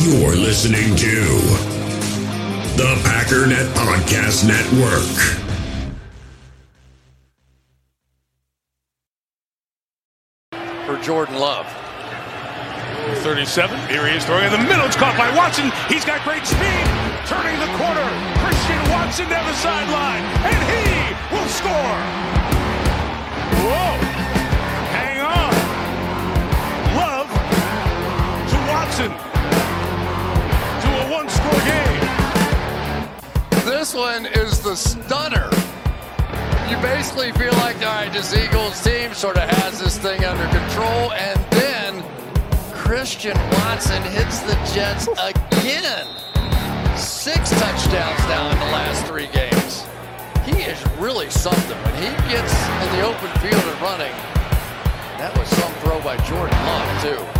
You're listening to the Packernet Podcast Network. For Jordan Love. 37. Here he is throwing in the middle. It's caught by Watson. He's got great speed. Turning the corner. Christian Watson down the sideline. And he will score. This one is the stunner. You basically feel like, all right, this Eagles team sort of has this thing under control, and then Christian Watson hits the Jets again. Six touchdowns now in the last three games. He is really something. When he gets in the open field and running, that was some throw by Jordan Love, too.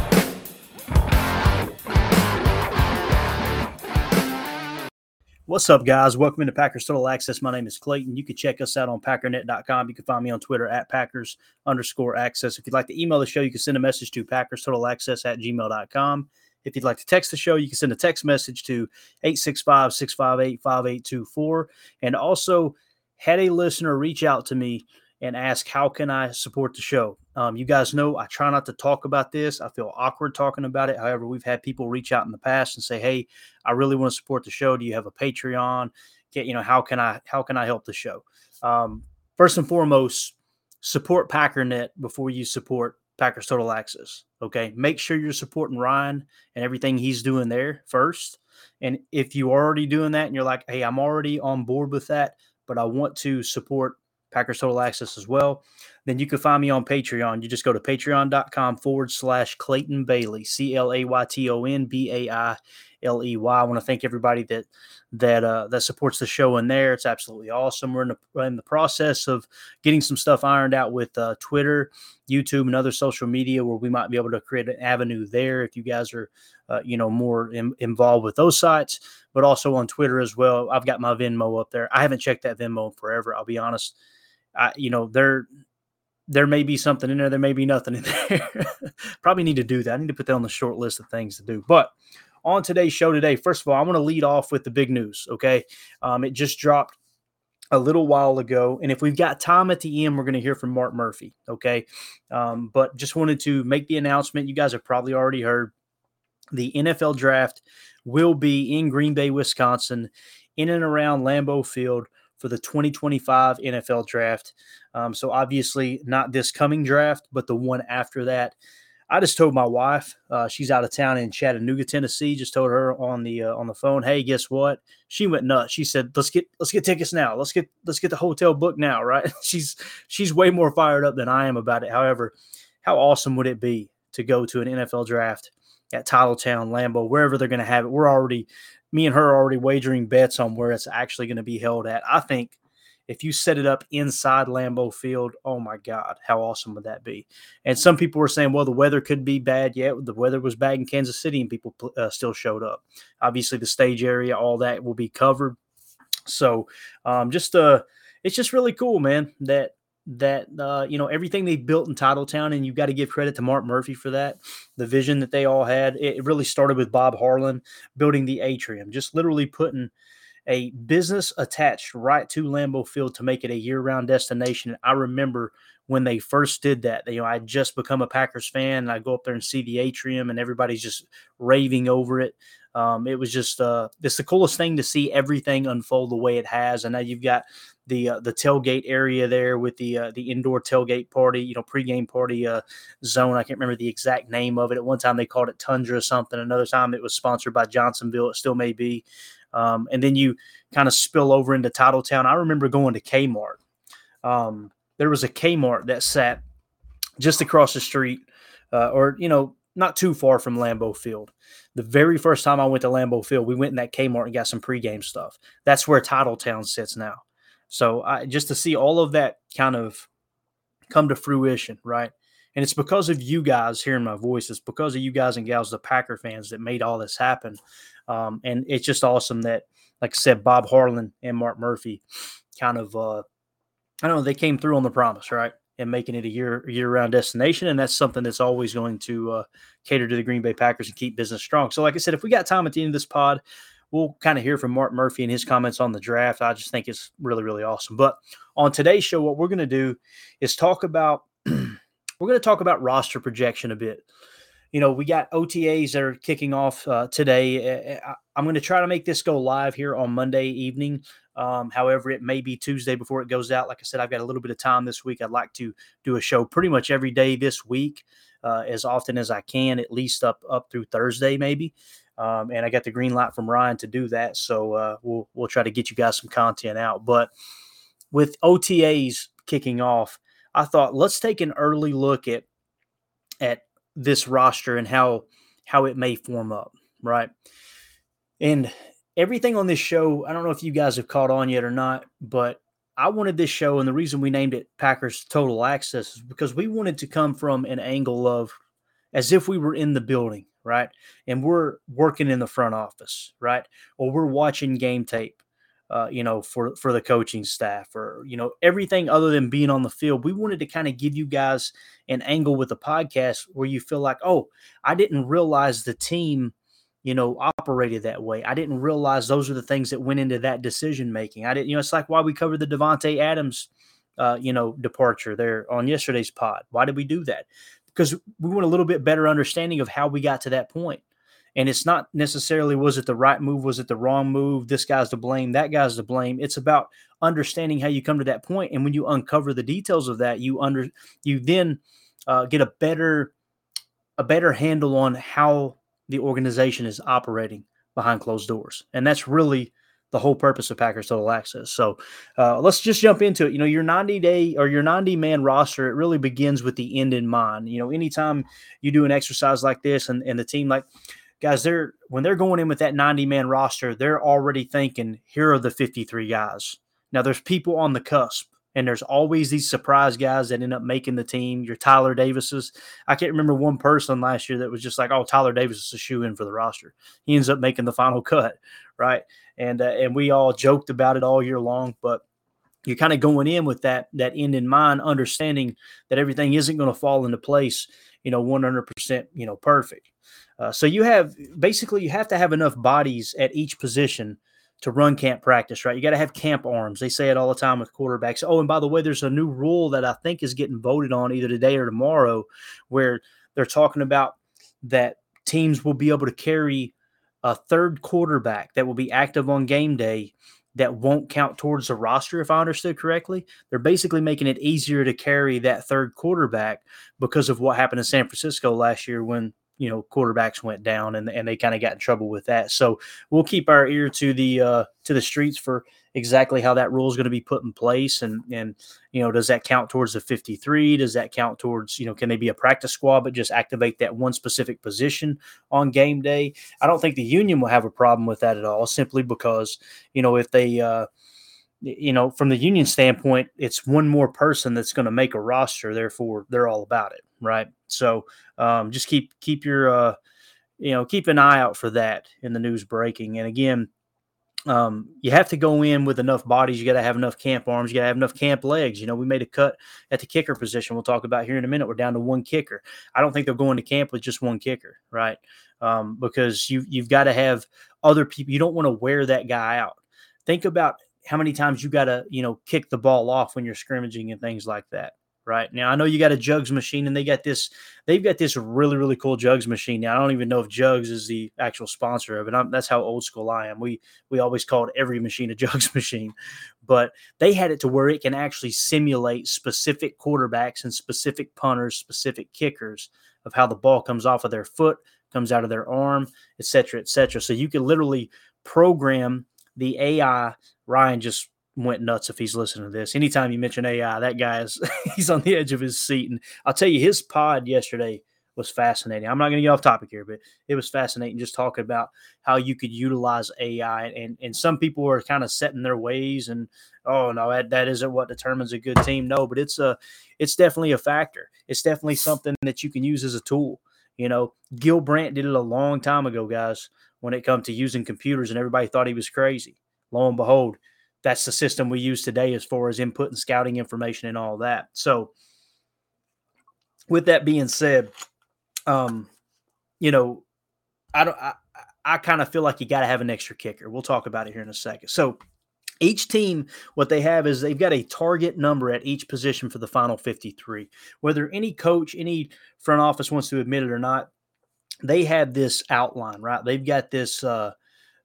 What's up, guys? Welcome into Packers Total Access. My name is Clayton. You can check us out on packernet.com. You can find me on Twitter at Packers underscore access. If you'd like to email the show, you can send a message to Packers Total Access at gmail.com. If you'd like to text the show, you can send a text message to 865 658 5824. And also, had a listener reach out to me and ask, How can I support the show? Um, you guys know I try not to talk about this. I feel awkward talking about it. However, we've had people reach out in the past and say, Hey, I really want to support the show. Do you have a Patreon? Get, you know, how can I how can I help the show? Um, first and foremost, support Packernet before you support Packers Total Access. Okay. Make sure you're supporting Ryan and everything he's doing there first. And if you're already doing that and you're like, hey, I'm already on board with that, but I want to support Packers Total Access as well, then you can find me on Patreon. You just go to patreon.com forward slash Clayton Bailey, C L A Y T O N B A I L E Y. I want to thank everybody that that uh, that supports the show in there. It's absolutely awesome. We're in the, in the process of getting some stuff ironed out with uh, Twitter, YouTube, and other social media where we might be able to create an avenue there if you guys are, uh, you know, more in, involved with those sites. But also on Twitter as well. I've got my Venmo up there. I haven't checked that Venmo forever. I'll be honest. I, you know, there there may be something in there. There may be nothing in there. Probably need to do that. I need to put that on the short list of things to do. But on today's show today, first of all, I want to lead off with the big news. Okay, um, it just dropped a little while ago, and if we've got time at the end, we're going to hear from Mark Murphy. Okay, um, but just wanted to make the announcement. You guys have probably already heard the NFL draft will be in Green Bay, Wisconsin, in and around Lambeau Field for the 2025 NFL draft. Um, so obviously not this coming draft, but the one after that. I just told my wife, uh, she's out of town in Chattanooga, Tennessee. Just told her on the uh, on the phone, hey, guess what? She went nuts. She said, let's get let's get tickets now. Let's get let's get the hotel booked now, right? she's she's way more fired up than I am about it. However, how awesome would it be to go to an NFL draft at Titletown, Lambeau, wherever they're going to have it? We're already me and her are already wagering bets on where it's actually going to be held at. I think if you set it up inside Lambeau Field, oh my God, how awesome would that be? And some people were saying, well, the weather could be bad. Yeah, the weather was bad in Kansas City, and people uh, still showed up. Obviously, the stage area, all that will be covered. So, um, just uh, it's just really cool, man. That that uh, you know everything they built in Titletown, and you've got to give credit to Mark Murphy for that. The vision that they all had. It, really started with Bob Harlan building the atrium, just literally putting a business attached right to Lambeau Field to make it a year-round destination. I remember when they first did that. You know, I just become a Packers fan, and I go up there and see the atrium, and everybody's just raving over it. Um, it was just uh, it's the coolest thing to see everything unfold the way it has, and now you've got the uh, the tailgate area there with the uh, the indoor tailgate party, you know, pregame party uh, zone. I can't remember the exact name of it. At one time they called it Tundra or something. Another time it was sponsored by Johnsonville. It still may be. Um, and then you kind of spill over into Titletown. I remember going to Kmart. Um, there was a Kmart that sat just across the street, uh, or you know, not too far from Lambeau Field. The very first time I went to Lambeau Field, we went in that Kmart and got some pregame stuff. That's where Titletown sits now. So I, just to see all of that kind of come to fruition, right? And it's because of you guys hearing my voice. It's because of you guys and gals, the Packer fans, that made all this happen. Um, and it's just awesome that, like I said, Bob Harlan and Mark Murphy kind of, uh, I don't know, they came through on the promise, right? And making it a year year round destination. And that's something that's always going to uh, cater to the Green Bay Packers and keep business strong. So, like I said, if we got time at the end of this pod, we'll kind of hear from Mark Murphy and his comments on the draft. I just think it's really, really awesome. But on today's show, what we're going to do is talk about we're going to talk about roster projection a bit. You know, we got OTAs that are kicking off uh, today. I'm going to try to make this go live here on Monday evening. Um, however, it may be Tuesday before it goes out. Like I said, I've got a little bit of time this week. I'd like to do a show pretty much every day this week, uh, as often as I can, at least up up through Thursday, maybe. Um, and I got the green light from Ryan to do that. So uh, we'll we'll try to get you guys some content out. But with OTAs kicking off, I thought let's take an early look at at this roster and how how it may form up, right? And everything on this show, I don't know if you guys have caught on yet or not, but I wanted this show, and the reason we named it Packers Total Access is because we wanted to come from an angle of as if we were in the building, right? And we're working in the front office, right? Or we're watching game tape, uh, you know, for for the coaching staff, or you know, everything other than being on the field. We wanted to kind of give you guys an angle with the podcast where you feel like, oh, I didn't realize the team you know, operated that way. I didn't realize those are the things that went into that decision making. I didn't, you know, it's like why we covered the Davante Adams, uh, you know, departure there on yesterday's pod. Why did we do that? Because we want a little bit better understanding of how we got to that point. And it's not necessarily was it the right move, was it the wrong move? This guy's to blame, that guy's to blame. It's about understanding how you come to that point, and when you uncover the details of that, you under you then uh, get a better a better handle on how the organization is operating behind closed doors. And that's really the whole purpose of Packers Total Access. So uh, let's just jump into it. You know, your 90 day or your 90 man roster, it really begins with the end in mind. You know, anytime you do an exercise like this and, and the team, like, guys, they're when they're going in with that 90 man roster, they're already thinking, here are the 53 guys. Now, there's people on the cusp and there's always these surprise guys that end up making the team. Your Tyler Davises. I can't remember one person last year that was just like, "Oh, Tyler Davis is a shoe in for the roster." He ends up making the final cut, right? And uh, and we all joked about it all year long, but you're kind of going in with that that end in mind, understanding that everything isn't going to fall into place, you know, 100%, you know, perfect. Uh, so you have basically you have to have enough bodies at each position to run camp practice, right? You got to have camp arms. They say it all the time with quarterbacks. Oh, and by the way, there's a new rule that I think is getting voted on either today or tomorrow where they're talking about that teams will be able to carry a third quarterback that will be active on game day that won't count towards the roster, if I understood correctly. They're basically making it easier to carry that third quarterback because of what happened in San Francisco last year when you know quarterbacks went down and, and they kind of got in trouble with that. So we'll keep our ear to the uh, to the streets for exactly how that rule is going to be put in place and and you know does that count towards the 53 does that count towards you know can they be a practice squad but just activate that one specific position on game day? I don't think the union will have a problem with that at all simply because you know if they uh you know, from the union standpoint, it's one more person that's going to make a roster. Therefore, they're all about it, right? So, um, just keep keep your, uh, you know, keep an eye out for that in the news breaking. And again, um, you have to go in with enough bodies. You got to have enough camp arms. You got to have enough camp legs. You know, we made a cut at the kicker position. We'll talk about here in a minute. We're down to one kicker. I don't think they're going to camp with just one kicker, right? Um, because you you've got to have other people. You don't want to wear that guy out. Think about how many times you got to, you know, kick the ball off when you're scrimmaging and things like that. Right now, I know you got a jugs machine, and they got this. They've got this really, really cool jugs machine. Now, I don't even know if Jugs is the actual sponsor of it. I'm, that's how old school I am. We we always called every machine a jugs machine, but they had it to where it can actually simulate specific quarterbacks and specific punters, specific kickers of how the ball comes off of their foot, comes out of their arm, et cetera, et cetera. So you can literally program the AI Ryan just went nuts if he's listening to this. Anytime you mention AI, that guy is he's on the edge of his seat. And I'll tell you, his pod yesterday was fascinating. I'm not going to get off topic here, but it was fascinating just talking about how you could utilize AI. And and some people are kind of set in their ways and oh no, that, that isn't what determines a good team. No, but it's a it's definitely a factor. It's definitely something that you can use as a tool. You know, Gil Brandt did it a long time ago, guys, when it comes to using computers, and everybody thought he was crazy lo and behold, that's the system we use today as far as input and scouting information and all that. So with that being said, um, you know, I don't. I, I kind of feel like you got to have an extra kicker. We'll talk about it here in a second. So each team, what they have is they've got a target number at each position for the final 53. Whether any coach, any front office wants to admit it or not, they have this outline, right? They've got this uh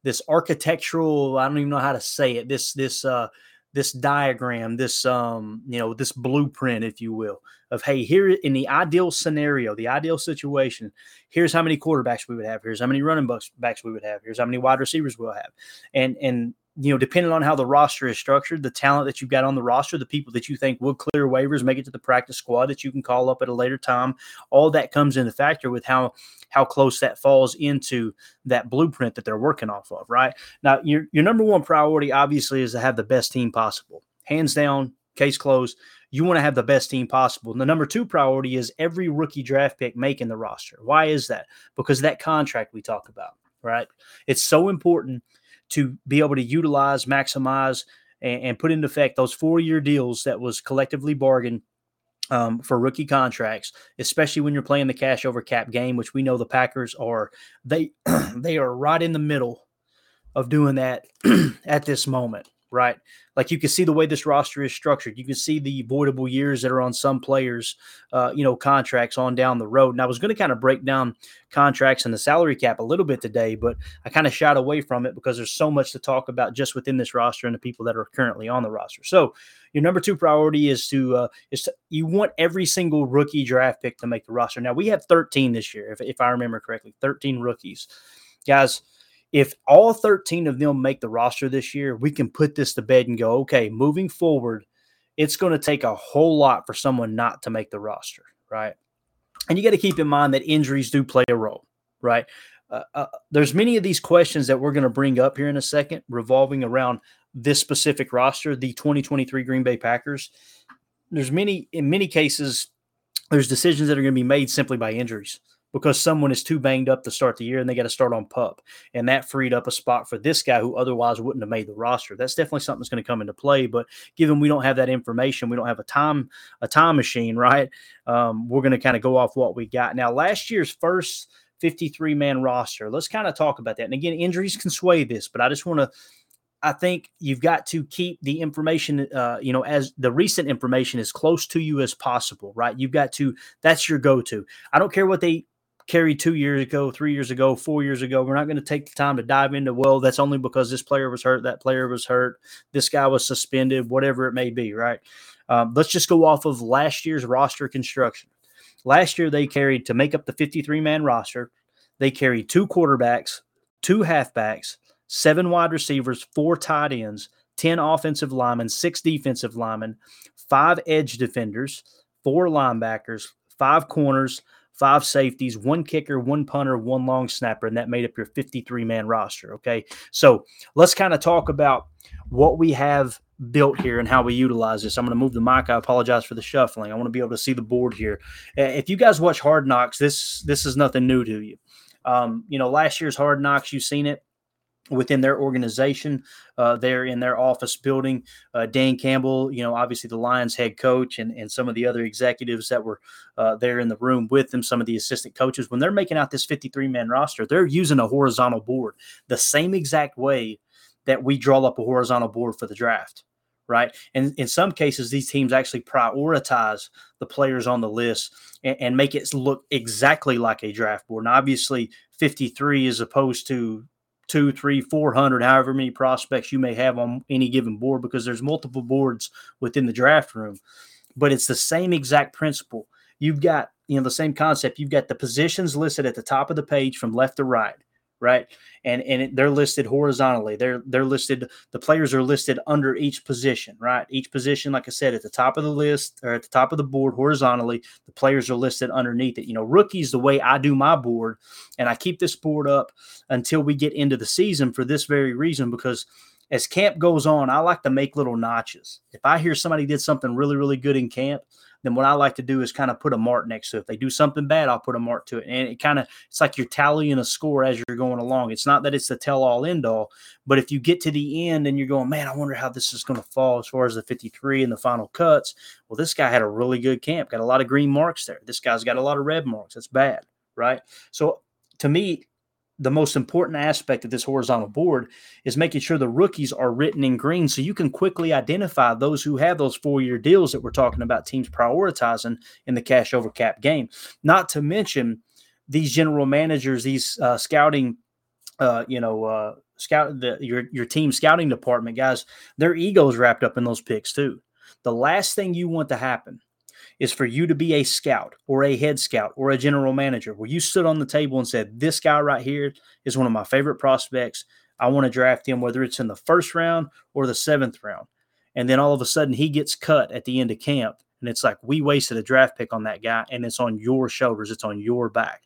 this architectural, I don't even know how to say it, this this uh this diagram, this um, you know, this blueprint, if you will, of hey, here in the ideal scenario, the ideal situation, here's how many quarterbacks we would have, here's how many running backs we would have, here's how many wide receivers we'll have, and and you know, depending on how the roster is structured, the talent that you've got on the roster, the people that you think will clear waivers, make it to the practice squad that you can call up at a later time, all that comes into factor with how how close that falls into that blueprint that they're working off of. Right now, your your number one priority obviously is to have the best team possible, hands down, case closed. You want to have the best team possible. And the number two priority is every rookie draft pick making the roster. Why is that? Because that contract we talk about, right? It's so important to be able to utilize, maximize, and, and put into effect those four year deals that was collectively bargained um, for rookie contracts, especially when you're playing the cash over cap game, which we know the Packers are. They they are right in the middle of doing that at this moment right? Like you can see the way this roster is structured. You can see the voidable years that are on some players, uh, you know, contracts on down the road. And I was going to kind of break down contracts and the salary cap a little bit today, but I kind of shied away from it because there's so much to talk about just within this roster and the people that are currently on the roster. So your number two priority is to uh, is to, you want every single rookie draft pick to make the roster. Now we have 13 this year, if, if I remember correctly, 13 rookies, guys if all 13 of them make the roster this year, we can put this to bed and go, okay, moving forward, it's going to take a whole lot for someone not to make the roster, right? And you got to keep in mind that injuries do play a role, right? Uh, uh, there's many of these questions that we're going to bring up here in a second revolving around this specific roster, the 2023 Green Bay Packers. There's many, in many cases, there's decisions that are going to be made simply by injuries because someone is too banged up to start the year and they got to start on pup. And that freed up a spot for this guy who otherwise wouldn't have made the roster. That's definitely something that's going to come into play. But given we don't have that information, we don't have a time a time machine, right? Um, we're going to kind of go off what we got. Now, last year's first 53 man roster, let's kind of talk about that. And again, injuries can sway this, but I just want to I think you've got to keep the information, uh, you know, as the recent information as close to you as possible, right? You've got to, that's your go to. I don't care what they carried two years ago, three years ago, four years ago. We're not going to take the time to dive into, well, that's only because this player was hurt, that player was hurt, this guy was suspended, whatever it may be, right? Um, let's just go off of last year's roster construction. Last year, they carried to make up the 53 man roster, they carried two quarterbacks, two halfbacks, seven wide receivers, four tight ends, 10 offensive linemen, six defensive linemen, five edge defenders, four linebackers, five corners, five safeties, one kicker, one punter, one long snapper, and that made up your 53 man roster. Okay. So let's kind of talk about what we have built here and how we utilize this. I'm going to move the mic. I apologize for the shuffling. I want to be able to see the board here. If you guys watch Hard Knocks, this this is nothing new to you. Um, you know, last year's Hard Knocks, you've seen it within their organization uh, there in their office building. Uh, Dan Campbell, you know, obviously the Lions head coach and, and some of the other executives that were uh, there in the room with them, some of the assistant coaches, when they're making out this 53 man roster, they're using a horizontal board the same exact way that we draw up a horizontal board for the draft. Right. And in some cases, these teams actually prioritize the players on the list and, and make it look exactly like a draft board. And obviously, 53 as opposed to two, three, four hundred, however many prospects you may have on any given board, because there's multiple boards within the draft room. But it's the same exact principle. You've got, you know, the same concept. You've got the positions listed at the top of the page from left to right right? And and they're listed horizontally. They're they're listed. The players are listed under each position, right? Each position, like I said, at the top of the list or at the top of the board horizontally. The players are listed underneath it. You know, rookies the way I do my board, and I keep this board up until we get into the season for this very reason because as camp goes on, I like to make little notches. If I hear somebody did something really, really good in camp, then what I like to do is kind of put a mark next to it. If they do something bad, I'll put a mark to it. And it kind of it's like you're tallying a score as you're going along. It's not that it's the tell all end all, but if you get to the end and you're going, man, I wonder how this is going to fall as far as the 53 and the final cuts. Well, this guy had a really good camp, got a lot of green marks there. This guy's got a lot of red marks. That's bad, right? So to me, the most important aspect of this horizontal board is making sure the rookies are written in green so you can quickly identify those who have those four year deals that we're talking about teams prioritizing in the cash over cap game. Not to mention these general managers, these uh, scouting, uh, you know, uh, scout the, your your team scouting department guys, their egos wrapped up in those picks too. The last thing you want to happen is for you to be a scout or a head scout or a general manager where you stood on the table and said, This guy right here is one of my favorite prospects. I want to draft him, whether it's in the first round or the seventh round. And then all of a sudden he gets cut at the end of camp. And it's like, we wasted a draft pick on that guy, and it's on your shoulders, it's on your back,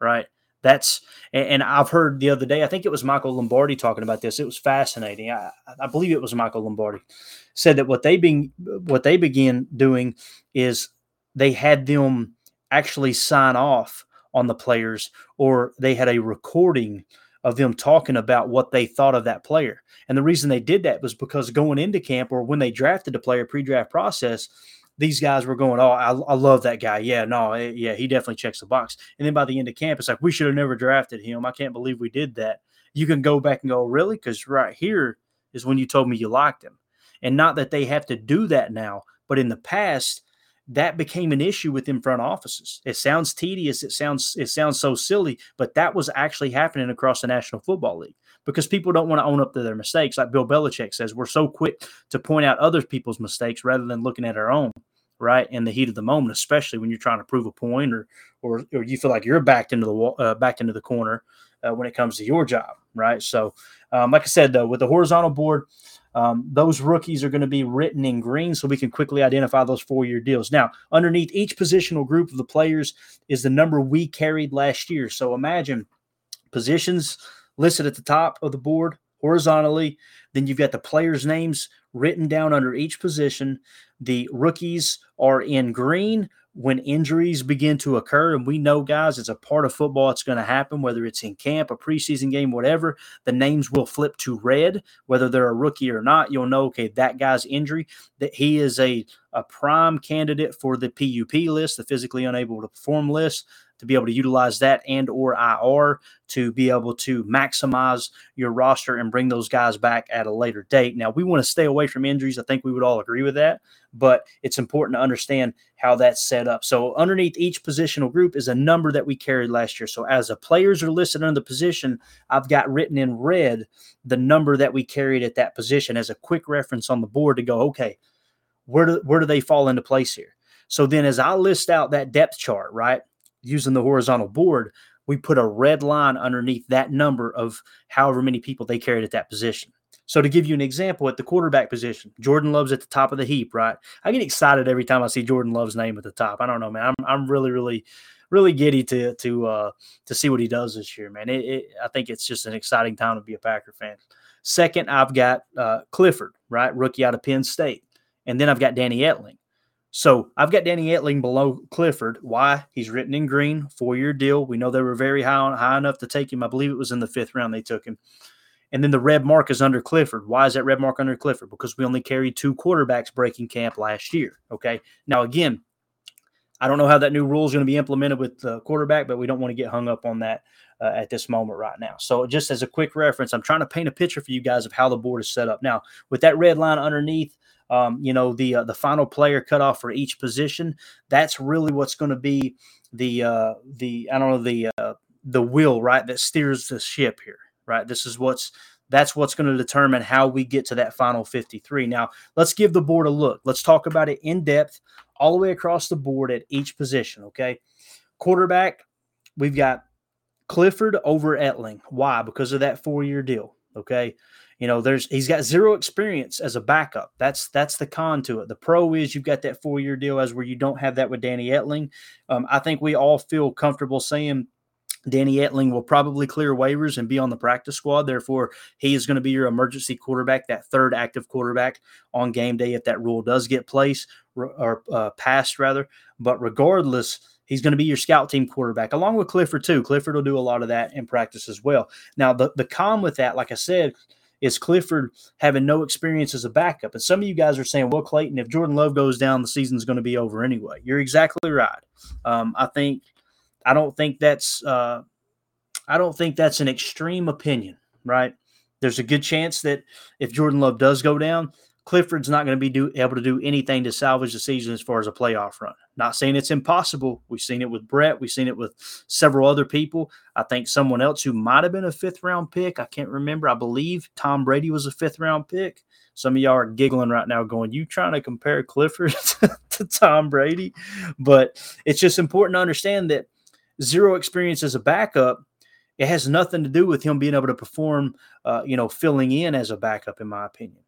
right? That's and I've heard the other day. I think it was Michael Lombardi talking about this. It was fascinating. I, I believe it was Michael Lombardi said that what they being what they began doing is they had them actually sign off on the players, or they had a recording of them talking about what they thought of that player. And the reason they did that was because going into camp or when they drafted the player pre-draft process, these guys were going, "Oh, I, I, love that guy. Yeah, no, eh, yeah, he definitely checks the box." And then by the end of camp, it's like we should have never drafted him. I can't believe we did that. You can go back and go, "Really?" Because right here is when you told me you liked him, and not that they have to do that now, but in the past, that became an issue within front offices. It sounds tedious. It sounds it sounds so silly, but that was actually happening across the National Football League because people don't want to own up to their mistakes. Like Bill Belichick says, we're so quick to point out other people's mistakes rather than looking at our own right in the heat of the moment, especially when you're trying to prove a point or or, or you feel like you're backed into the uh, backed into the corner uh, when it comes to your job, right? So, um, like I said, though, with the horizontal board, um, those rookies are going to be written in green so we can quickly identify those four year deals. Now, underneath each positional group of the players is the number we carried last year. So imagine positions listed at the top of the board horizontally. Then you've got the players' names written down under each position. The rookies are in green when injuries begin to occur. And we know, guys, it's a part of football. It's going to happen, whether it's in camp, a preseason game, whatever. The names will flip to red, whether they're a rookie or not. You'll know, okay, that guy's injury, that he is a, a prime candidate for the PUP list, the physically unable to perform list to be able to utilize that and or IR to be able to maximize your roster and bring those guys back at a later date. Now, we want to stay away from injuries. I think we would all agree with that, but it's important to understand how that's set up. So, underneath each positional group is a number that we carried last year. So, as the players are listed under the position, I've got written in red the number that we carried at that position as a quick reference on the board to go, okay, where do, where do they fall into place here? So then, as I list out that depth chart, right, using the horizontal board, we put a red line underneath that number of however many people they carried at that position. So to give you an example, at the quarterback position, Jordan Love's at the top of the heap, right? I get excited every time I see Jordan Love's name at the top. I don't know, man. I'm, I'm really, really, really giddy to to uh, to see what he does this year, man. It, it, I think it's just an exciting time to be a Packer fan. Second, I've got uh, Clifford, right, rookie out of Penn State, and then I've got Danny Etling. So I've got Danny Etling below Clifford. Why? He's written in green, four year deal. We know they were very high on, high enough to take him. I believe it was in the fifth round they took him. And then the red mark is under Clifford. Why is that red mark under Clifford? Because we only carried two quarterbacks breaking camp last year. Okay. Now again, I don't know how that new rule is going to be implemented with the quarterback, but we don't want to get hung up on that uh, at this moment right now. So, just as a quick reference, I'm trying to paint a picture for you guys of how the board is set up. Now, with that red line underneath, um, you know the uh, the final player cutoff for each position. That's really what's going to be the uh, the I don't know the uh, the wheel right that steers the ship here. Right, this is what's that's what's going to determine how we get to that final 53. Now, let's give the board a look. Let's talk about it in depth, all the way across the board at each position. Okay, quarterback, we've got Clifford over Etling. Why? Because of that four year deal. Okay. You know, there's he's got zero experience as a backup. That's that's the con to it. The pro is you've got that four year deal as where you don't have that with Danny Etling. Um, I think we all feel comfortable saying Danny Etling will probably clear waivers and be on the practice squad. Therefore, he is going to be your emergency quarterback, that third active quarterback on game day if that rule does get placed. or uh, passed rather. But regardless, he's going to be your scout team quarterback along with Clifford too. Clifford will do a lot of that in practice as well. Now the the con with that, like I said, is Clifford having no experience as a backup. And some of you guys are saying, well, Clayton, if Jordan Love goes down, the season's going to be over anyway. You're exactly right. Um, I think I don't think that's uh, I don't think that's an extreme opinion, right? There's a good chance that if Jordan Love does go down, Clifford's not going to be do, able to do anything to salvage the season as far as a playoff run. Not saying it's impossible. We've seen it with Brett. We've seen it with several other people. I think someone else who might have been a fifth round pick. I can't remember. I believe Tom Brady was a fifth round pick. Some of y'all are giggling right now, going, "You trying to compare Clifford to Tom Brady?" But it's just important to understand that zero experience as a backup it has nothing to do with him being able to perform, uh, you know, filling in as a backup, in my opinion.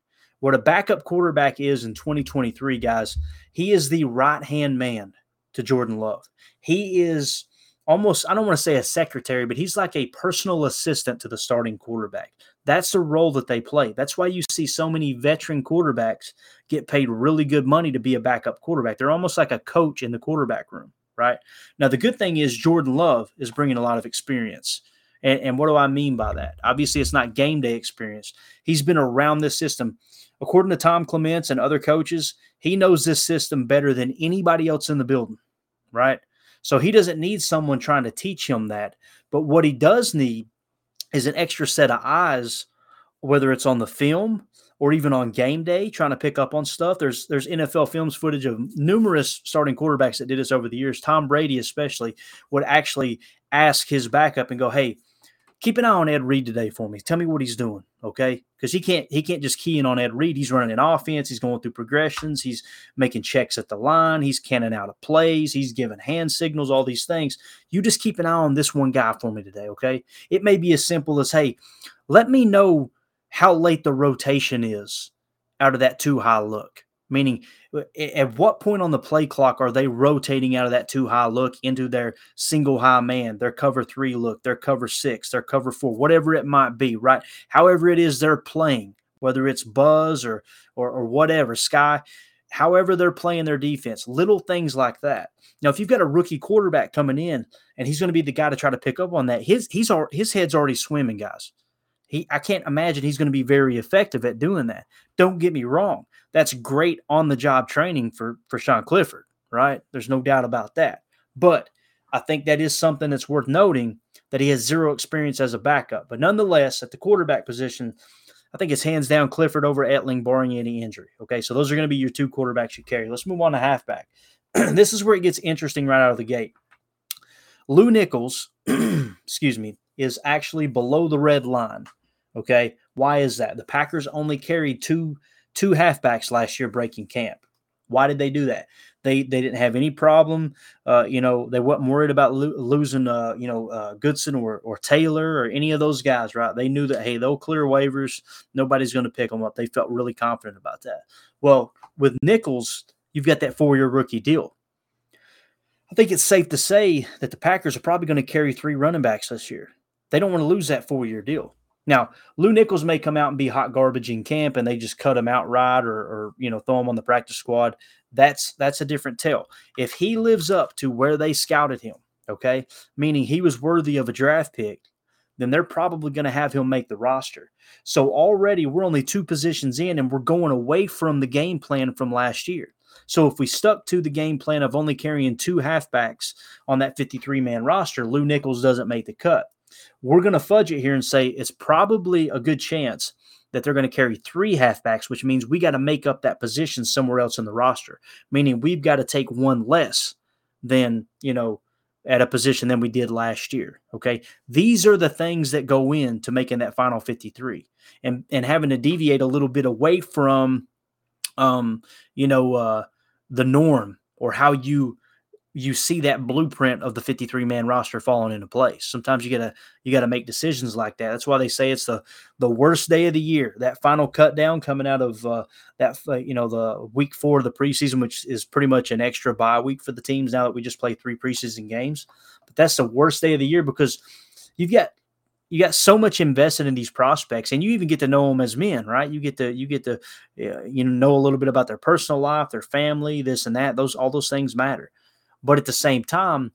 What a backup quarterback is in 2023, guys, he is the right hand man to Jordan Love. He is almost, I don't want to say a secretary, but he's like a personal assistant to the starting quarterback. That's the role that they play. That's why you see so many veteran quarterbacks get paid really good money to be a backup quarterback. They're almost like a coach in the quarterback room, right? Now, the good thing is Jordan Love is bringing a lot of experience. And, and what do I mean by that? Obviously, it's not game day experience. He's been around this system. According to Tom Clements and other coaches, he knows this system better than anybody else in the building, right? So he doesn't need someone trying to teach him that. But what he does need is an extra set of eyes, whether it's on the film or even on game day, trying to pick up on stuff. There's there's NFL films footage of numerous starting quarterbacks that did this over the years. Tom Brady, especially, would actually ask his backup and go, "Hey, keep an eye on Ed Reed today for me. Tell me what he's doing, okay? Because he can't he can't just key in on Ed Reed. He's running an offense. He's going through progressions. He's making checks at the line. He's canning out of plays. He's giving hand signals. All these things. You just keep an eye on this one guy for me today, okay? It may be as simple as, hey, let me know how late the rotation is out of that too high look. Meaning, uh, at what point on the play clock are they rotating out of that too high look into their single high man, their cover three look, their cover six, their cover four, whatever it might be, right? However it is they're playing, whether it's Buzz or or, or whatever, Sky, however they're playing their defense, little things like that. Now, if you've got a rookie quarterback coming in and he's going to be the guy to try to pick up on that, his he's his head's already swimming, guys. He, I can't imagine he's going to be very effective at doing that. Don't get me wrong. That's great on the job training for, for Sean Clifford, right? There's no doubt about that. But I think that is something that's worth noting that he has zero experience as a backup. But nonetheless, at the quarterback position, I think it's hands down Clifford over Etling, barring any injury. Okay, so those are going to be your two quarterbacks you carry. Let's move on to halfback. this is where it gets interesting right out of the gate. Lew Nichols, excuse me, is actually below the red line Okay. Why is that? The Packers only carried two two halfbacks last year breaking camp. Why did they do that? They they didn't have any problem. Uh, you know, they weren't worried about lo- losing. Uh, you know, uh, Goodson or or Taylor or any of those guys. Right? They knew that hey, they'll clear waivers. Nobody's going to pick them up. They felt really confident about that. Well, with Nichols, you've got that four year rookie deal. I think it's safe to say that the Packers are probably going to carry three running backs this year. They don't want to lose that four year deal. Now, Lew Nichols may come out and be hot garbage in camp, and they just cut him outright, or, or you know throw him on the practice squad. That's that's a different tale. If he lives up to where they scouted him, okay, meaning he was worthy of a draft pick, then they're probably going to have him make the roster. So already we're only two positions in, and we're going away from the game plan from last year. So if we stuck to the game plan of only carrying two halfbacks on that 53 man roster, Lew Nichols doesn't make the cut. We're going to fudge it here and say it's probably a good chance that they're going to carry three halfbacks, which means we got to make up that position somewhere else in the roster, meaning we've got to take one less than, you know, at a position than we did last year. Okay. These are the things that go into making that final 53 and, and having to deviate a little bit away from, um, you know, uh, the norm or how you you see that blueprint of the 53 man roster falling into place. Sometimes you gotta you gotta make decisions like that. That's why they say it's the the worst day of the year. That final cut down coming out of uh, that uh, you know the week four of the preseason, which is pretty much an extra bye week for the teams now that we just play three preseason games. But that's the worst day of the year because you've got you got so much invested in these prospects, and you even get to know them as men, right? You get to you get to uh, you know know a little bit about their personal life, their family, this and that. Those all those things matter, but at the same time,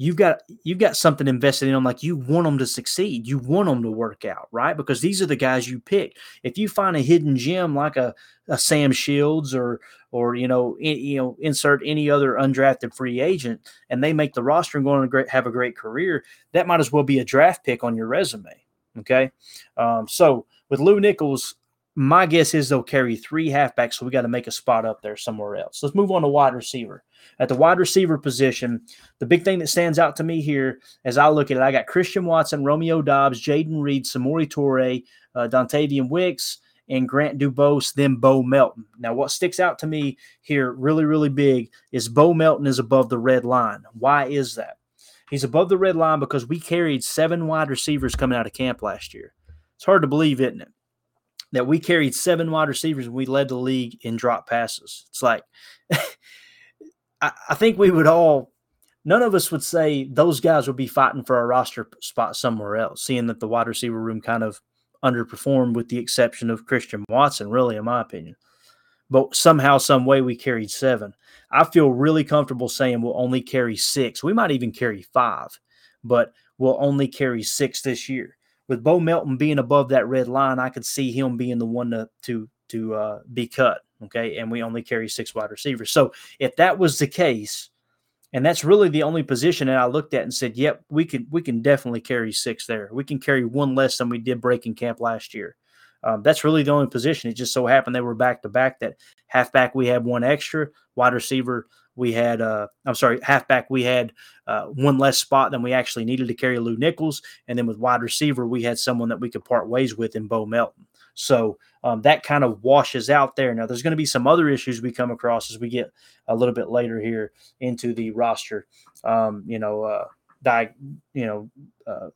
you've got you've got something invested in them like you want them to succeed you want them to work out right because these are the guys you pick if you find a hidden gem like a, a sam shields or or you know in, you know insert any other undrafted free agent and they make the roster and go on great have a great career that might as well be a draft pick on your resume okay um, so with lew nichols my guess is they'll carry three halfbacks, so we got to make a spot up there somewhere else. Let's move on to wide receiver. At the wide receiver position, the big thing that stands out to me here as I look at it, I got Christian Watson, Romeo Doubs, Jayden Reed, Samori Toure, uh, Dontayvion Wicks, and Grant Dubose, then Bo Melton. Now, what sticks out to me here really, really big is Bo Melton is above the red line. Why is that? He's above the red line because we carried seven wide receivers coming out of camp last year. It's hard to believe, isn't it? that we carried seven wide receivers and we led the league in drop passes. It's like, I, I, think we would all, none of us would say those guys would be fighting for a roster spot somewhere else, seeing that the wide receiver room kind of underperformed with the exception of Christian Watson, really, in my opinion. But somehow, some way, we carried seven. I feel really comfortable saying we'll only carry six. We might even carry five, but we'll only carry six this year with Bo Melton being above that red line, I could see him being the one to to to uh, be cut. Okay, and we only carry six wide receivers. So if that was the case, and that's really the only position that I looked at and said, "Yep, we can we can definitely carry six there. We can carry one less than we did breaking camp last year." Um, that's really the only position. It just so happened they were back to back. That halfback we had one extra, wide receiver we had uh, I'm sorry, halfback we had uh, one less spot than we actually needed to carry Lew Nichols, and then with wide receiver we had someone that we could part ways with in Bo Melton. So um, that kind of washes out there. Now there's going to be some other issues we come across as we get a little bit later here into the roster. Um, you know, uh, die, you know, uh,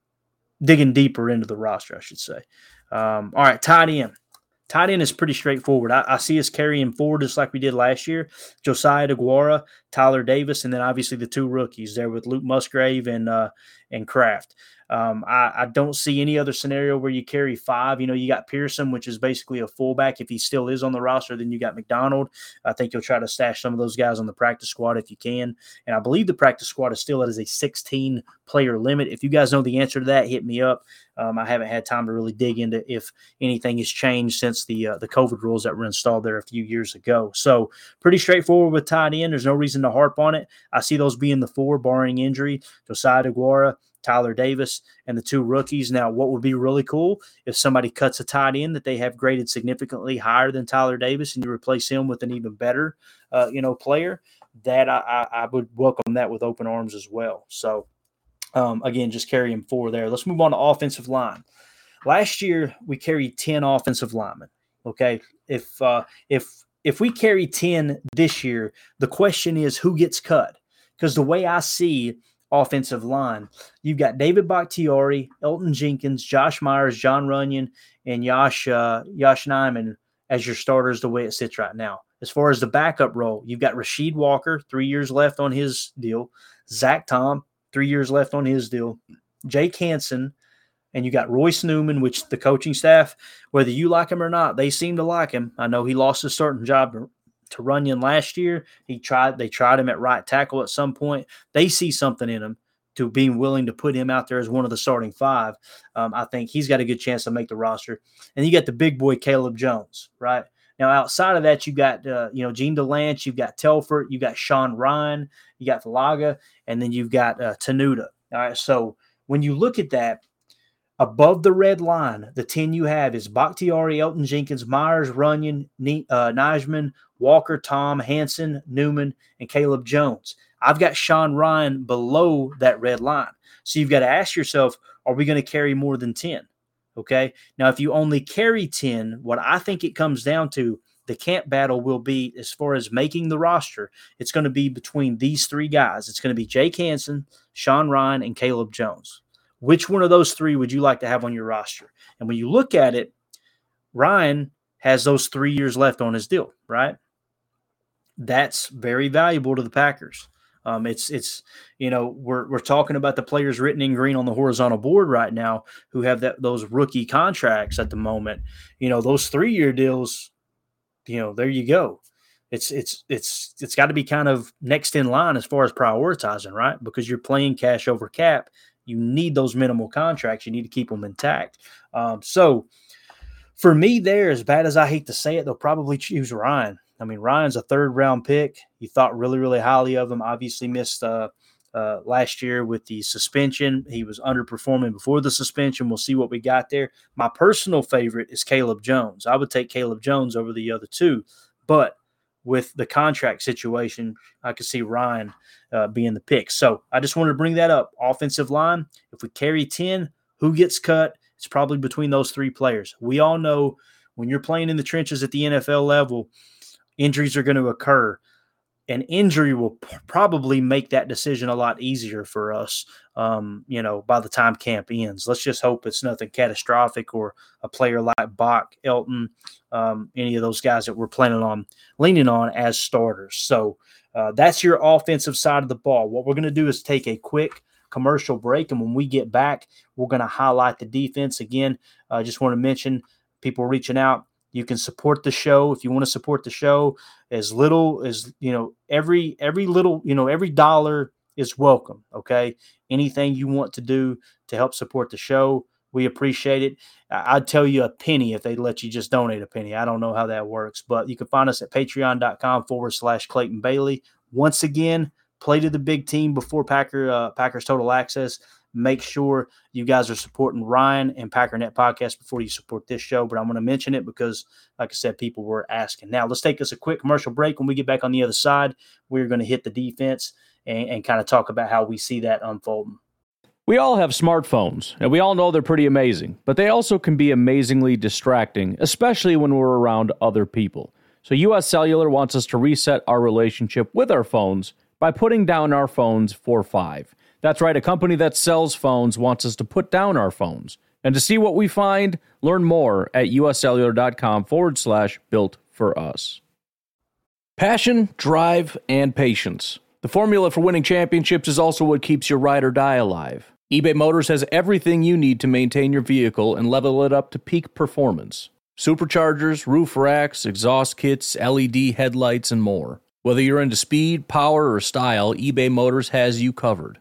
digging deeper into the roster, I should say. Um, all right, tight end. Tight end is pretty straightforward. I, I, see us carrying forward just like we did last year. Josiah DeGuara, Tyler Davis, and then obviously the two rookies there with Luke Musgrave and uh, and Kraft. Um, I, I, don't see any other scenario where you carry five. You know, you got Pearson, which is basically a fullback. If he still is on the roster, then you got McDonald. I think you'll try to stash some of those guys on the practice squad if you can. And I believe the practice squad is still at a 16 player limit. If you guys know the answer to that, hit me up. Um, I haven't had time to really dig into if anything has changed since the uh, the COVID rules that were installed there a few years ago. So pretty straightforward with tight end. There's no reason to harp on it. I see those being the four, barring injury. Josiah DeGuara, Tyler Davis, and the two rookies. Now, what would be really cool if somebody cuts a tight end that they have graded significantly higher than Tyler Davis, and you replace him with an even better, uh, you know, player. That I, I, I, would welcome that with open arms as well. So, um, again, just carry him four there. Let's move on to offensive line. Last year we carried ten offensive linemen. Okay, if uh, if if we carry ten this year, the question is who gets cut? Because the way I see offensive line. You've got David Bakhtiari, Elgton Jenkins, Josh Myers, Jon Runyan, and Yosh uh, Yosh Nijman as your starters the way it sits right now. As far as the backup role, you've got Rasheed Walker, three years left on his deal. Zach Tom, three years left on his deal. Jake Hanson, and you got Royce Newman, which the coaching staff, whether you like him or not, they seem to like him. I know he lost a certain job to Runyan last year. He tried they tried him at right tackle at some point. They see something in him to being willing to put him out there as one of the starting five. Um, I think he's got a good chance to make the roster. And you got the big boy Caleb Jones, right? Now outside of that, you got uh, you know Jean Delance, you've got Telfort, you got Sean Rhyan, you got Falaga, and then you've got uh, Tenuta. All right, so when you look at that, Above the red line, the 10 you have is Bakhtiari, Elgton Jenkins, Myers, Runyan, uh, Nijman, Walker, Tom, Hanson, Newman, and Caleb Jones. I've got Sean Rhyan below that red line. So you've got to ask yourself, are we going to carry more than 10? Okay. Now, if you only carry 10, what I think it comes down to, the camp battle will be as far as making the roster, it's going to be between these three guys. It's going to be Jake Hanson, Sean Rhyan, and Caleb Jones. Which one of those three would you like to have on your roster? And when you look at it, Rhyan has those three years left on his deal, right? That's very valuable to the Packers. Um, it's it's you know we're we're talking about the players written in green on the horizontal board right now who have that those rookie contracts at the moment. You know those three year deals. You know there you go. It's it's it's it's got to be kind of next in line as far as prioritizing, right? Because you're playing cash over cap. You need those minimal contracts. You need to keep them intact. Um, so for me, there, as bad as I hate to say it, they'll probably choose Rhyan. I mean, Rhyan's a third round pick. You thought really, really highly of him. Obviously, missed uh, uh, last year with the suspension. He was underperforming before the suspension. We'll see what we got there. My personal favorite is Caleb Jones. I would take Caleb Jones over the other two, but with the contract situation, I could see Rhyan uh, being the pick. So I just wanted to bring that up. Offensive line, if we carry 10, who gets cut? It's probably between those three players. We all know when you're playing in the trenches at the NFL level, injuries are going to occur. An injury will p- probably make that decision a lot easier for us, um, you know, by the time camp ends. Let's just hope it's nothing catastrophic or a player like Bach, Elgton, um, any of those guys that we're planning on leaning on as starters. So uh, that's your offensive side of the ball. What we're going to do is take a quick commercial break. And when we get back, we're going to highlight the defense. Again, I uh, just want to mention people reaching out. You can support the show if you want to support the show. As little as you know every every little you know every dollar is welcome okay? Anything you want to do to help support the show we appreciate it. I'd tell you a penny if they let you just donate a penny. I don't know how that works but you can find us at patreon.com forward slash clayton bailey. Once again play to the big team before Packer uh, Packers Total Access. Make sure you guys are supporting Ryan and Packernet Podcast before you support this show. But I'm going to mention it because, like I said, people were asking. Now let's take us a quick commercial break. When we get back on the other side, we're going to hit the defense and, and kind of talk about how we see that unfolding. We all have smartphones, and we all know they're pretty amazing, but they also can be amazingly distracting, especially when we're around other people. So, US Cellular wants us to reset our relationship with our phones by putting down our phones for five. That's right, a company that sells phones wants us to put down our phones. And to see what we find, learn more at uscellular.com forward slash built for us. Passion, drive, and patience. The formula for winning championships is also what keeps your ride or die alive. eBay Motors has everything you need to maintain your vehicle and level it up to peak performance superchargers, roof racks, exhaust kits, LED headlights, and more. Whether you're into speed, power, or style, eBay Motors has you covered.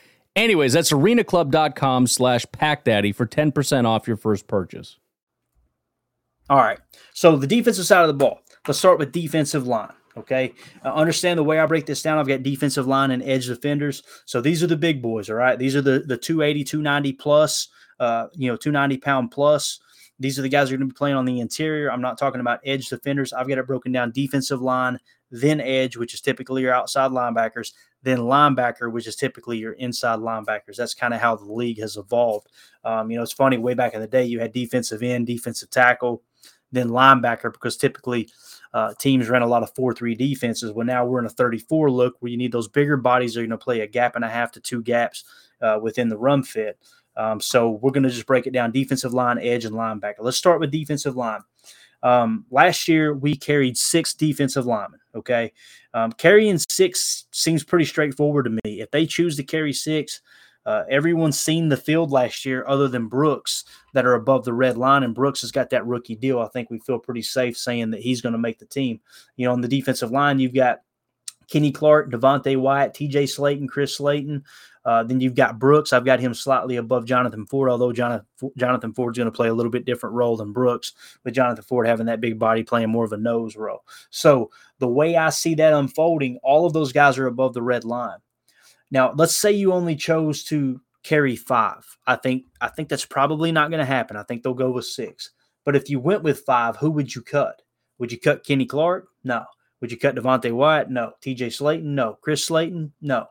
Anyways, that's arenaclub.com slash packdaddy for 10% off your first purchase. All right. So the defensive side of the ball. Let's start with defensive line. Okay. Uh, understand the way I break this down. I've got defensive line and edge defenders. So these are the big boys. All right. These are the, the 280, 290 plus, uh, you know, 290 pound plus. These are the guys who are going to be playing on the interior. I'm not talking about edge defenders. I've got it broken down defensive line, then edge, which is typically your outside linebackers, then linebacker, which is typically your inside linebackers. That's kind of how the league has evolved. Um, you know, it's funny, way back in the day, you had defensive end, defensive tackle, then linebacker, because typically uh, teams ran a lot of 4 3 defenses. Well, now we're in a 34 look where you need those bigger bodies that are going to play a gap and a half to two gaps uh, within the run fit. Um, so we're going to just break it down defensive line, edge, and linebacker. Let's start with defensive line. Um, last year, we carried six defensive linemen. Okay. Um, carrying six seems pretty straightforward to me. If they choose to carry six, uh, everyone's seen the field last year other than Brooks that are above the red line, and Brooks has got that rookie deal. I think we feel pretty safe saying that he's going to make the team. You know, on the defensive line, you've got Kenny Clark, Devonte Wyatt, TJ Slaton, Chris Slayton. Uh, then you've got Brooks. I've got him slightly above Jonathan Ford, although Jonathan, Jonathan Ford's going to play a little bit different role than Brooks, with Jonathan Ford having that big body playing more of a nose role. So the way I see that unfolding, all of those guys are above the red line. Now, let's say you only chose to carry five. I think I think that's probably not going to happen. I think they'll go with six. But if you went with five, who would you cut? Would you cut Kenny Clark? No. Would you cut Devonte Wyatt? No. TJ Slaton? No. Chris Slayton? No.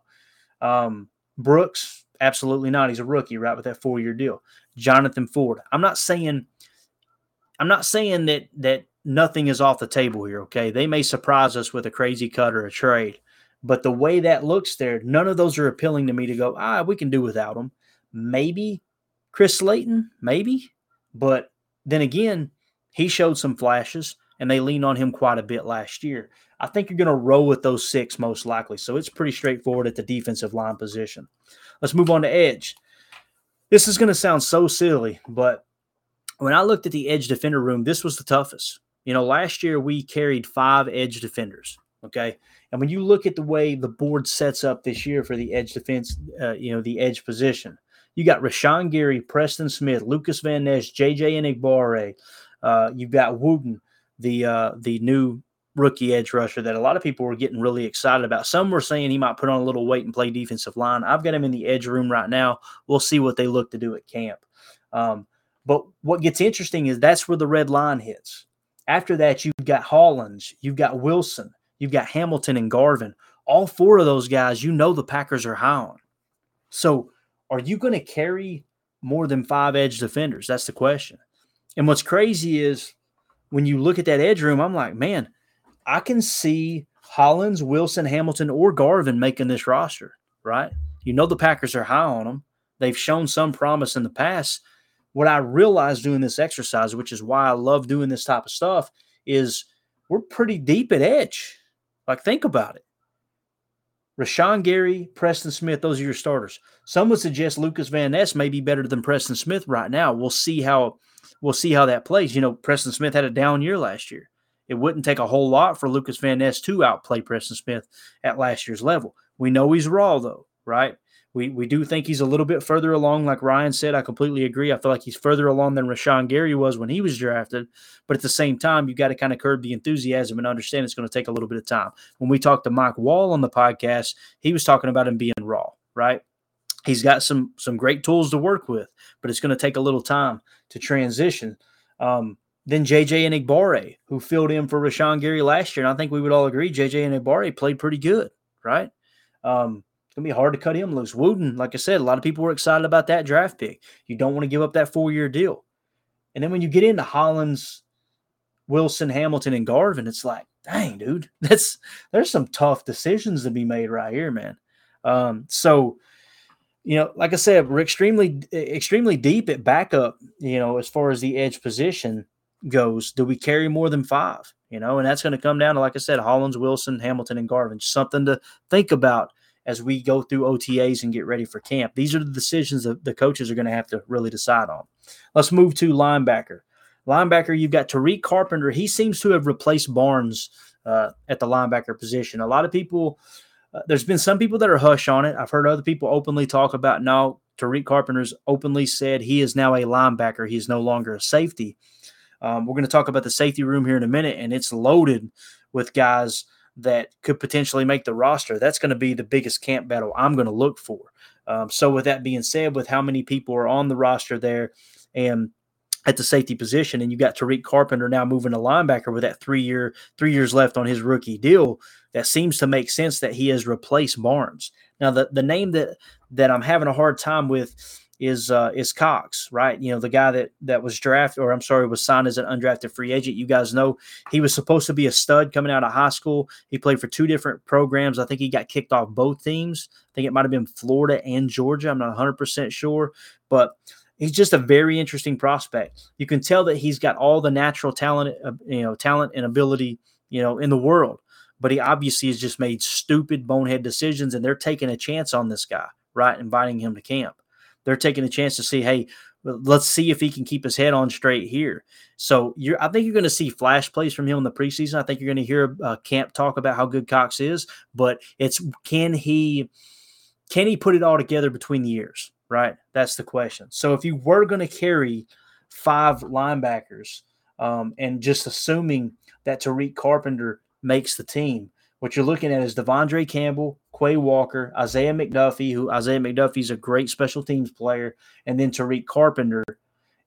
Um, Brooks? Absolutely not. He's a rookie, right, with that four-year deal. Jonathan Ford. I'm not saying I'm not saying that that nothing is off the table here. Okay. They may surprise us with a crazy cut or a trade. But the way that looks there, none of those are appealing to me to go, ah, we can do without them. Maybe Chris Slayton, maybe. But then again, he showed some flashes and they leaned on him quite a bit last year. I think you're going to roll with those six most likely. So it's pretty straightforward at the defensive line position. Let's move on to edge. This is going to sound so silly, but when I looked at the edge defender room, this was the toughest. You know, last year we carried five edge defenders. Okay. And when you look at the way the board sets up this year for the edge defense, uh, you know, the edge position, you got Rashan Gary, Preston Smith, Lucas Van Ness, JJ Enagbare. Uh, you've got Wooden, the uh, the new rookie edge rusher that a lot of people were getting really excited about. Some were saying he might put on a little weight and play defensive line. I've got him in the edge room right now. We'll see what they look to do at camp. Um, but what gets interesting is that's where the red line hits. After that, you've got Hollins, you've got Wilson, You've got Hamilton and Garvin. All four of those guys, you know the Packers are high on. So are you going to carry more than five edge defenders? That's the question. And what's crazy is when you look at that edge room, I'm like, man, I can see Hollins, Wilson, Hamilton, or Garvin making this roster, right? You know the Packers are high on them. They've shown some promise in the past. What I realized doing this exercise, which is why I love doing this type of stuff, is we're pretty deep at edge. Like, think about it. Rashan Gary, Preston Smith, those are your starters. Some would suggest Lucas Van Ness may be better than Preston Smith right now. We'll see how we'll see how that plays. You know, Preston Smith had a down year last year. It wouldn't take a whole lot for Lucas Van Ness to outplay Preston Smith at last year's level. We know he's raw though, right? We we do think he's a little bit further along, like Ryan said. I completely agree. I feel like he's further along than Rashan Gary was when he was drafted. But at the same time, you got to kind of curb the enthusiasm and understand it's going to take a little bit of time. When we talked to Mike Wall on the podcast, he was talking about him being raw, right? He's got some some great tools to work with, but it's going to take a little time to transition. Um, then JJ Enagbare, who filled in for Rashan Gary last year, and I think we would all agree JJ Enagbare played pretty good, right? Um, it's gonna be hard to cut him loose. Wooden, like I said, a lot of people were excited about that draft pick. You don't want to give up that four year deal. And then when you get into Hollins, Wilson, Hamilton, and Garvin, it's like, dang, dude, that's there's some tough decisions to be made right here, man. Um, so you know, like I said, we're extremely extremely deep at backup, you know, as far as the edge position goes. Do we carry more than five? You know, and that's going to come down to, like I said, Hollins, Wilson, Hamilton, and Garvin. Something to think about as we go through OTAs and get ready for camp. These are the decisions that the coaches are going to have to really decide on. Let's move to linebacker. Linebacker, you've got Tariq Carpenter. He seems to have replaced Barnes uh, at the linebacker position. A lot of people, uh, there's been some people that are hush on it. I've heard other people openly talk about now. Tariq Carpenter's openly said he is now a linebacker. He is no longer a safety. Um, we're going to talk about the safety room here in a minute, and it's loaded with guys – that could potentially make the roster. That's going to be the biggest camp battle I'm going to look for. Um, so, with that being said, with how many people are on the roster there and at the safety position, and you got Tariq Carpenter now moving to linebacker with that three year, three years left on his rookie deal, that seems to make sense that he has replaced Barnes. Now, the, the name that that I'm having a hard time with is uh, is Cox, right? You know, the guy that that was drafted, or I'm sorry, was signed as an undrafted free agent. You guys know he was supposed to be a stud coming out of high school. He played for two different programs. I think he got kicked off both teams. I think it might have been Florida and Georgia. I'm not 100 percent sure, but he's just a very interesting prospect. You can tell that he's got all the natural talent, uh, you know, talent and ability, you know, in the world. But he obviously has just made stupid bonehead decisions, and they're taking a chance on this guy, right? Inviting him to camp they're taking a chance to see, hey, let's see if he can keep his head on straight here. So you're, I think you're going to see flash plays from him in the preseason. I think you're going to hear uh, camp talk about how good Cox is, but it's can he can he put it all together between the years? Right, that's the question. So if you were going to carry five linebackers, um, and just assuming that Tariq Carpenter makes the team, what you're looking at is De'Vondre Campbell, Quay Walker, Isaiah McDuffie, who Isaiah McDuffie's a great special teams player, and then Tariq Carpenter.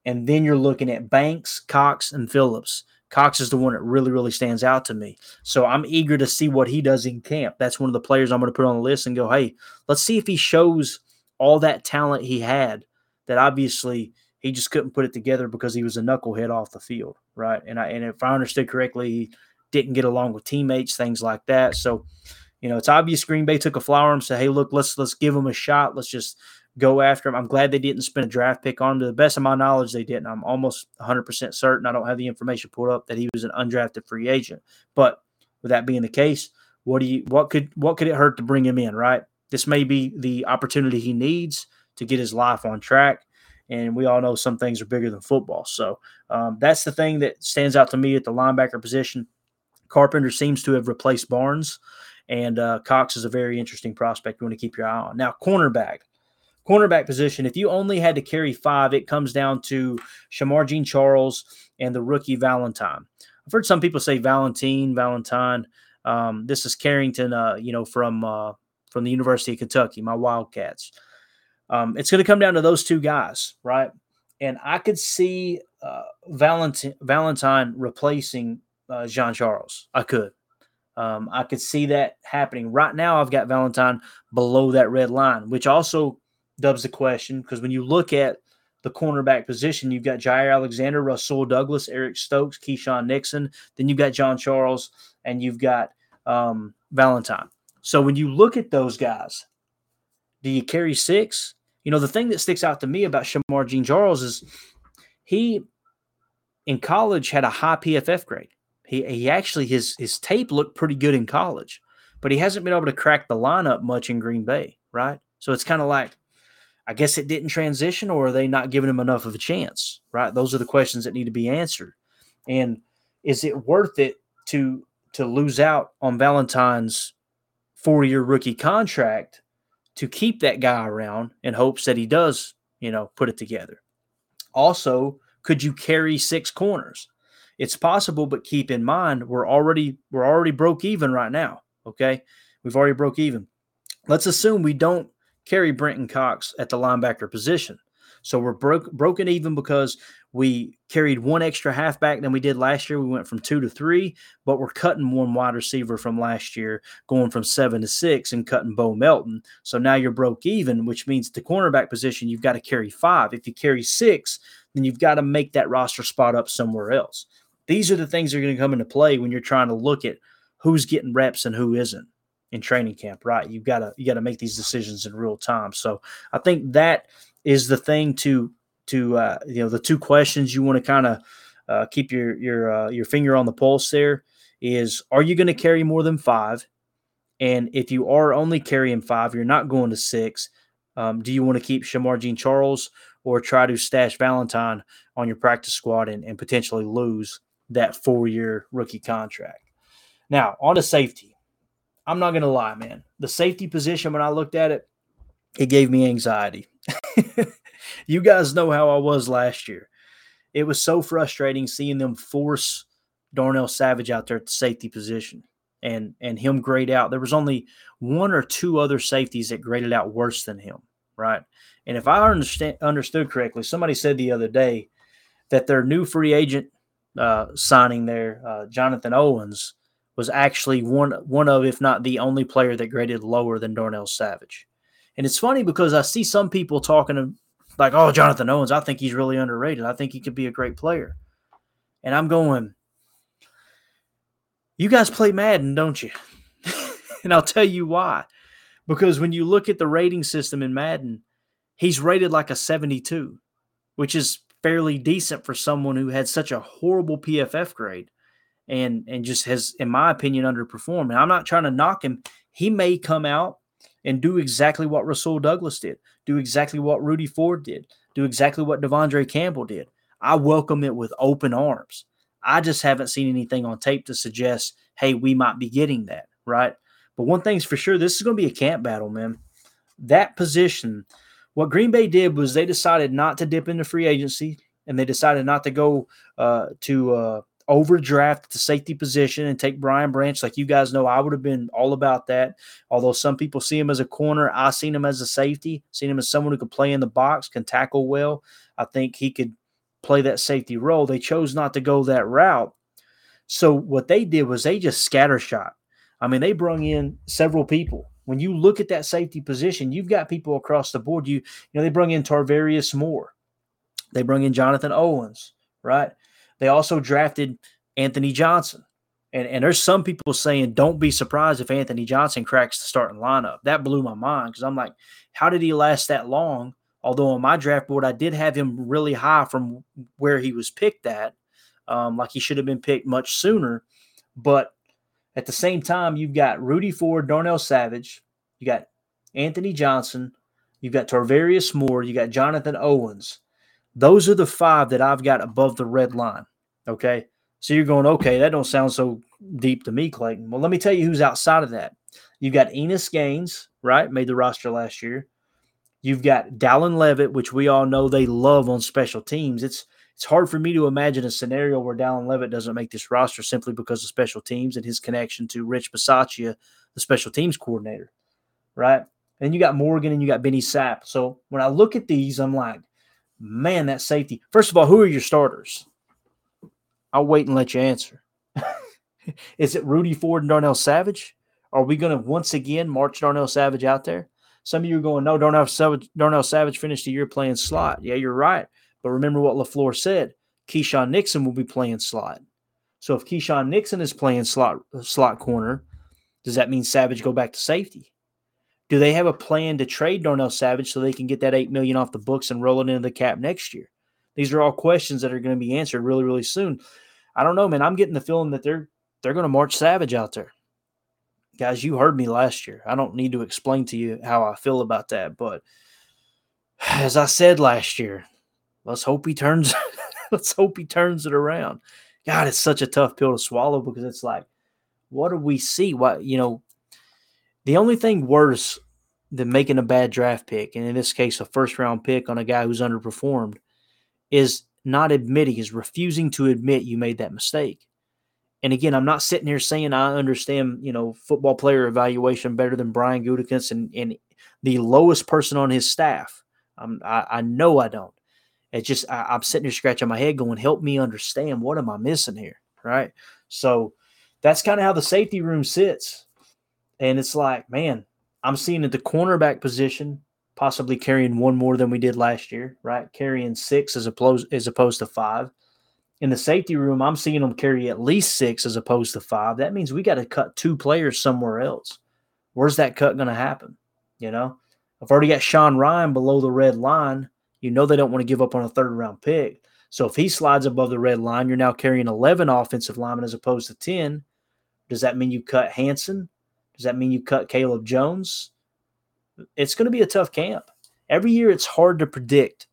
And then you're looking at Banks, Cox, and Phillips. Cox is the one that really, really stands out to me. So I'm eager to see what he does in camp. That's one of the players I'm going to put on the list and go, hey, let's see if he shows all that talent he had that obviously he just couldn't put it together because he was a knucklehead off the field, right? And I, and if I understood correctly, he didn't get along with teammates, things like that. So, you know, it's obvious Green Bay took a flower and said, "Hey, look, let's let's give him a shot. Let's just go after him." I'm glad they didn't spend a draft pick on him. To the best of my knowledge, they didn't. I'm almost 100 percent certain. I don't have the information pulled up that he was an undrafted free agent. But with that being the case, what do you what could what could it hurt to bring him in? Right. This may be the opportunity he needs to get his life on track. And we all know some things are bigger than football. So um, that's the thing that stands out to me at the linebacker position. Carpenter seems to have replaced Barnes, and uh, Cox is a very interesting prospect you want to keep your eye on. Now, cornerback. Cornerback position, if you only had to carry five, it comes down to Shemar Jean Charles and the rookie Valentine. I've heard some people say Valentine, Valentine. Um, this is Carrington, uh, you know, from uh, from the University of Kentucky, my Wildcats. Um, it's going to come down to those two guys, right? And I could see uh, Valentine, Valentine replacing uh, Jean Charles. I could. Um, I could see that happening. Right now, I've got Valentine below that red line, which also dubs the question because when you look at the cornerback position, you've got Jaire Alexander, Rasul Douglas, Eric Stokes, Keisean Nixon. Then you've got Jean Charles and you've got um, Valentine. So when you look at those guys, do you carry six? You know, the thing that sticks out to me about Shemar Jean Charles is he in college had a high PFF grade. He he actually his his tape looked pretty good in college, but he hasn't been able to crack the lineup much in Green Bay, right? So it's kind of like I guess it didn't transition, or are they not giving him enough of a chance? Right? Those are the questions that need to be answered. And is it worth it to to lose out on Valentine's four year rookie contract to keep that guy around in hopes that he does, you know, put it together? Also, could you carry six corners? It's possible, but keep in mind we're already we're already broke even right now. Okay, we've already broke even. Let's assume we don't carry Brenton Cox at the linebacker position. So we're broke broken even because we carried one extra halfback than we did last year. We went from two to three, but we're cutting one wide receiver from last year, going from seven to six and cutting Bo Melton. So now you're broke even, which means the cornerback position, you've got to carry five. If you carry six, then you've got to make that roster spot up somewhere else. These are the things that are going to come into play when you're trying to look at who's getting reps and who isn't in training camp, right? You've got to you got to make these decisions in real time. So I think that is the thing to to uh, you know the two questions you want to kind of uh, keep your your uh, your finger on the pulse there is are you going to carry more than five and if you are only carrying five you're not going to six um, do you want to keep Shemar Jean Charles or try to stash Valentine on your practice squad and, and potentially lose that four year rookie contract. Now, on to safety. I'm not going to lie, man. The safety position, when I looked at it, it gave me anxiety. you guys know how I was last year. It was so frustrating seeing them force Darnell Savage out there at the safety position and and him grade out. There was only one or two other safeties that graded out worse than him, right? And if I understand understood correctly, somebody said the other day that their new free agent uh, signing there, uh, Jonathan Owens, was actually one one of, if not the only player that graded lower than Darnell Savage. And it's funny because I see some people talking like, oh, Jonathan Owens, I think he's really underrated. I think he could be a great player. And I'm going, you guys play Madden, don't you? and I'll tell you why. Because when you look at the rating system in Madden, he's rated like a 72, which is fairly decent for someone who had such a horrible PFF grade and and just has, in my opinion, underperformed. And I'm not trying to knock him. He may come out and do exactly what Rasul Douglas did, do exactly what Rudy Ford did, do exactly what De'Vondre Campbell did. I welcome it with open arms. I just haven't seen anything on tape to suggest, hey, we might be getting that, right? But one thing's for sure, this is going to be a camp battle, man. That position, what Green Bay did was they decided not to dip into free agency and they decided not to go uh, to uh, overdraft the safety position and take Brian Branch. Like you guys know, I would have been all about that. Although some people see him as a corner, I seen him as a safety, seen him as someone who could play in the box, can tackle well. I think he could play that safety role. They chose not to go that route. So what they did was they just scattershot. I mean, they brung in several people. When you look at that safety position, you've got people across the board. You, you know, they bring in Tarvarius Moore. They bring in Jonathan Owens, right? They also drafted Anthony Johnson. And, and there's some people saying, don't be surprised if Anthony Johnson cracks the starting lineup. That blew my mind because I'm like, how did he last that long? Although on my draft board, I did have him really high from where he was picked at. Um, like he should have been picked much sooner. But at the same time, you've got Rudy Ford, Darnell Savage, you got Anthony Johnson, you've got Tarvarius Moore, you got Jonathan Owens. Those are the five that I've got above the red line. Okay. So you're going, okay, that don't sound so deep to me, Clayton. Well, let me tell you who's outside of that. You've got Innis Gaines, right? Made the roster last year. You've got Dallin Leavitt, which we all know they love on special teams. It's it's hard for me to imagine a scenario where Dallin Leavitt doesn't make this roster simply because of special teams and his connection to Rich Bisaccia, the special teams coordinator, right? And you got Morgan and you got Benny Sapp. So when I look at these, I'm like, man, that safety. First of all, who are your starters? I'll wait and let you answer. Is it Rudy Ford and Darnell Savage? Are we going to once again march Darnell Savage out there? Some of you are going, no, Darnell Savage, Darnell Savage finished the year playing slot. Yeah, you're right. But remember what LaFleur said Keisean Nixon will be playing slot. So if Keisean Nixon is playing slot slot corner, does that mean Savage go back to safety? Do they have a plan to trade Darnell Savage so they can get that eight million off the books and roll it into the cap next year? These are all questions that are going to be answered really, really soon. I don't know, man. I'm getting the feeling that they're they're going to march Savage out there. Guys, you heard me last year. I don't need to explain to you how I feel about that, but as I said last year, let's hope he turns let's hope he turns it around. God, it's such a tough pill to swallow because it's like, what do we see? What you know, the only thing worse than making a bad draft pick, and in this case, a first round pick on a guy who's underperformed, is not admitting, is refusing to admit you made that mistake. And again, I'm not sitting here saying I understand, you know, football player evaluation better than Brian Gutekunst and, and the lowest person on his staff. I, I know I don't. It's just I, I'm sitting here scratching my head, going, "Help me understand what am I missing here?" Right. So that's kind of how the safety room sits, and it's like, man, I'm seeing at the cornerback position possibly carrying one more than we did last year, right? Carrying six as opposed as opposed to five. In the safety room, I'm seeing them carry at least six as opposed to five. That means we got to cut two players somewhere else. Where's that cut going to happen? You know, I've already got Sean Rhyan below the red line. You know they don't want to give up on a third round pick. So if he slides above the red line, you're now carrying 11 offensive linemen as opposed to 10. Does that mean you cut Hanson? Does that mean you cut Caleb Jones? It's going to be a tough camp. Every year, it's hard to predict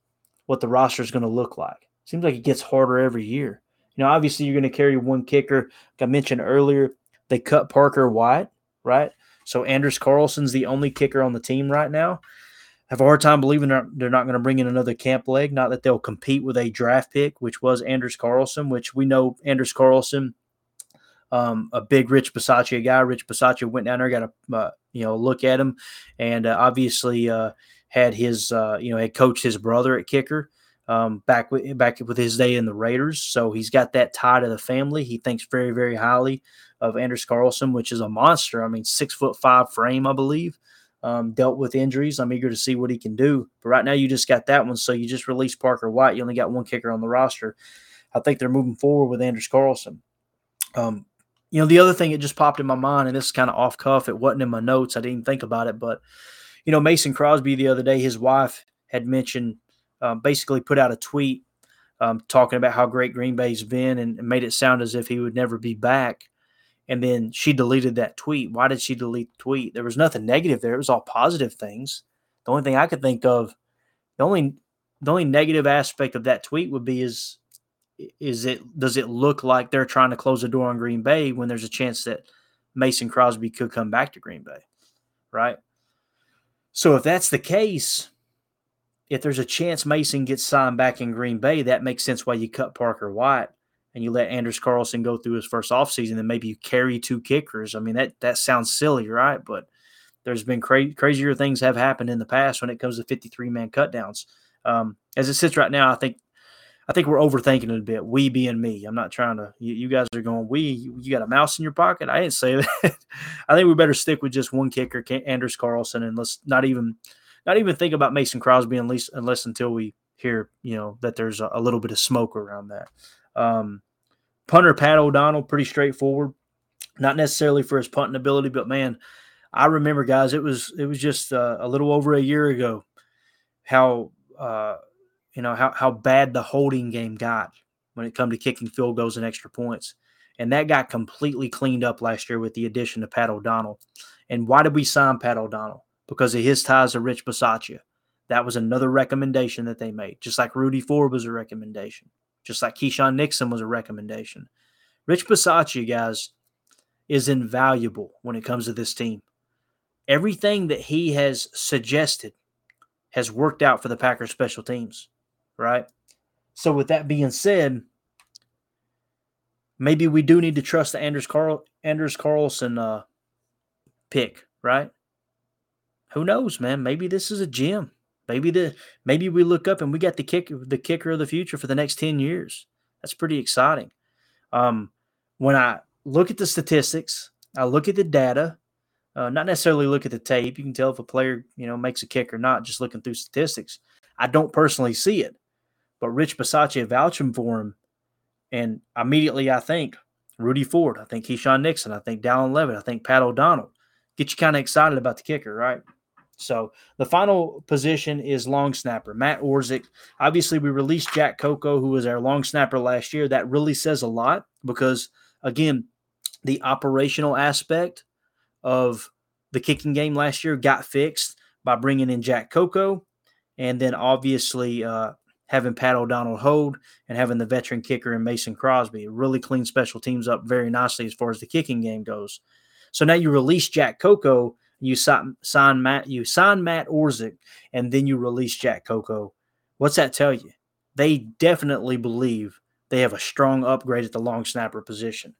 what the roster is going to look like. Seems like it gets harder every year. You know, obviously, you're going to carry one kicker. Like I mentioned earlier, they cut Parker White, right? So Anders Carlson's the only kicker on the team right now have a hard time believing they're, they're not going to bring in another camp leg. Not that they'll compete with a draft pick, which was Anders Carlson, which we know Anders Carlson, um, a big Rich Bisaccia guy. Rich Bisaccia went down there, got a uh, you know look at him, and uh, obviously uh, had his uh, you know had coached his brother at kicker. Um, back back with his day in the Raiders, so he's got that tie to the family. He thinks very, very highly of Anders Carlson, which is a monster. I mean, six foot five frame, I believe. Um, dealt with injuries. I'm eager to see what he can do. But right now, you just got that one. So you just released Parker White. You only got one kicker on the roster. I think they're moving forward with Anders Carlson. Um, you know, the other thing that just popped in my mind, and this is kind of off cuff, it wasn't in my notes. I didn't think about it, but you know, Mason Crosby the other day, his wife had mentioned, um, basically put out a tweet um, talking about how great Green Bay's been and, and made it sound as if he would never be back. And then she deleted that tweet. Why did she delete the tweet? There was nothing negative there. It was all positive things. The only thing I could think of, the only the only negative aspect of that tweet would be is is it does it look like they're trying to close the door on Green Bay when there's a chance that Mason Crosby could come back to Green Bay, right? So if that's the case, if there's a chance Mason gets signed back in Green Bay, that makes sense why you cut Parker White and you let Anders Carlson go through his first offseason and maybe you carry two kickers. I mean, that that sounds silly, right? But there's been cra- crazier things have happened in the past when it comes to 53 man cutdowns. Um, as it sits right now, I think I think we're overthinking it a bit. We being me. I'm not trying to. You, you guys are going. We. You, you, got a mouse in your pocket. I didn't say that. I think we better stick with just one kicker, Anders Carlson, and let's not even, not even think about Mason Crosby unless unless until we hear you know that there's a, a little bit of smoke around that. Um, punter Pat O'Donnell, pretty straightforward. Not necessarily for his punting ability, but man, I remember guys. It was it was just uh, a little over a year ago how. Uh, you know how how bad the holding game got when it come to kicking field goals and extra points. And that got completely cleaned up last year with the addition of Pat O'Donnell. And why did we sign Pat O'Donnell? Because of his ties to Rich Bisaccia. That was another recommendation that they made, just like Rudy Ford was a recommendation, just like Keisean Nixon was a recommendation. Rich Bisaccia, guys, is invaluable when it comes to this team. Everything that he has suggested has worked out for the Packers special teams right? So with that being said, maybe we do need to trust the Anders Carl Anders Carlson uh, pick, right? Who knows, man? Maybe this is a gem. Maybe the maybe we look up and we got the kick the kicker of the future for the next 10 years. That's pretty exciting. Um, when I look at the statistics, I look at the data, uh, not necessarily look at the tape. You can tell if a player, you know, makes a kick or not just looking through statistics. I don't personally see it. But Rich Bisaccia vouching for him. And immediately I think Rudy Ford, I think Keisean Nixon, I think Dallin Leavitt, I think Pat O'Donnell. Get you kind of excited about the kicker, right? So the final position is long snapper, Matt Orzech. Obviously, we released Jack Coco, who was our long snapper last year. That really says a lot because, again, the operational aspect of the kicking game last year got fixed by bringing in Jack Coco. And then obviously, uh, having Pat O'Donnell hold and having the veteran kicker and Mason Crosby. Really clean special teams up very nicely as far as the kicking game goes. So now you release Jack Coco, you sign, Matt, you sign Matt Orzech, and then you release Jack Coco. What's that tell you? They definitely believe they have a strong upgrade at the long snapper position.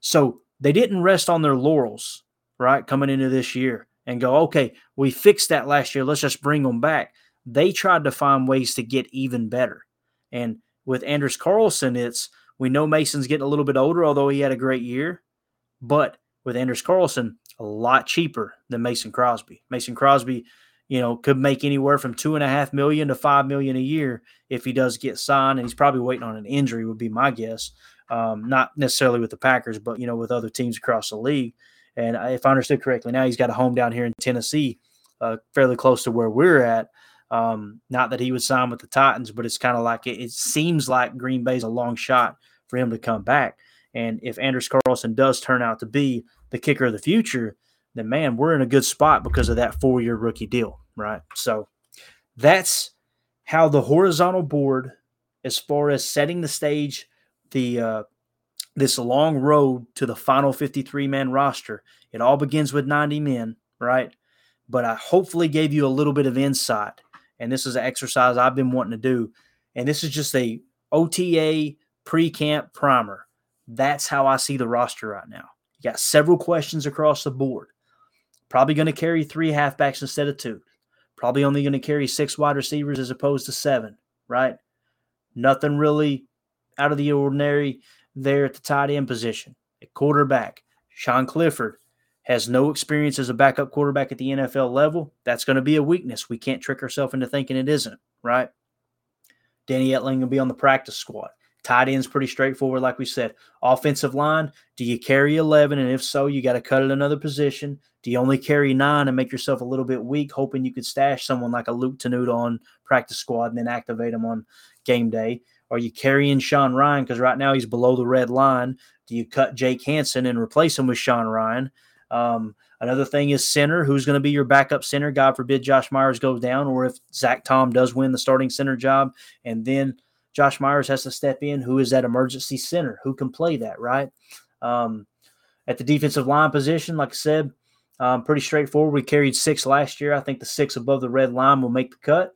So they didn't rest on their laurels, right, coming into this year and go, okay, we fixed that last year. Let's just bring them back they tried to find ways to get even better. And with Anders Carlson, it's we know Mason's getting a little bit older, although he had a great year. But with Anders Carlson, a lot cheaper than Mason Crosby. Mason Crosby, you know, could make anywhere from two and a half million to five million a year if he does get signed, and he's probably waiting on an injury, would be my guess. Um, not necessarily with the Packers, but you know, with other teams across the league. And if I understood correctly, now he's got a home down here in Tennessee, uh, fairly close to where we're at. Um, not that he would sign with the Titans, but it's kind of like it, it, seems like Green Bay's a long shot for him to come back. And if Anders Carlson does turn out to be the kicker of the future, then man, we're in a good spot because of that four year rookie deal, right? So that's how the horizontal board, as far as setting the stage, the uh, this long road to the final 53 man roster. It all begins with 90 men, right? But I hopefully gave you a little bit of insight and this is an exercise I've been wanting to do. And this is just a OTA pre-camp primer. That's how I see the roster right now. You got several questions across the board. Probably going to carry three halfbacks instead of two. Probably only going to carry six wide receivers as opposed to seven, right? Nothing really out of the ordinary there at the tight end position. At quarterback, Sean Clifford has no experience as a backup quarterback at the NFL level, that's going to be a weakness. We can't trick ourselves into thinking it isn't, right? Danny Etling will be on the practice squad. Tight end's pretty straightforward, like we said. Offensive line, do you carry 11? And if so, you got to cut it another position. Do you only carry nine and make yourself a little bit weak, hoping you could stash someone like a Luke Tenuta on practice squad and then activate him on game day? Are you carrying Sean Rhyan? Because right now he's below the red line. Do you cut Jake Hanson and replace him with Sean Rhyan? Um, another thing is center. Who's going to be your backup center? God forbid Josh Myers goes down, or if Zach Tom does win the starting center job, and then Josh Myers has to step in. Who is that emergency center? Who can play that, right? Um, at the defensive line position, like I said, um, pretty straightforward. We carried six last year. I think the six above the red line will make the cut.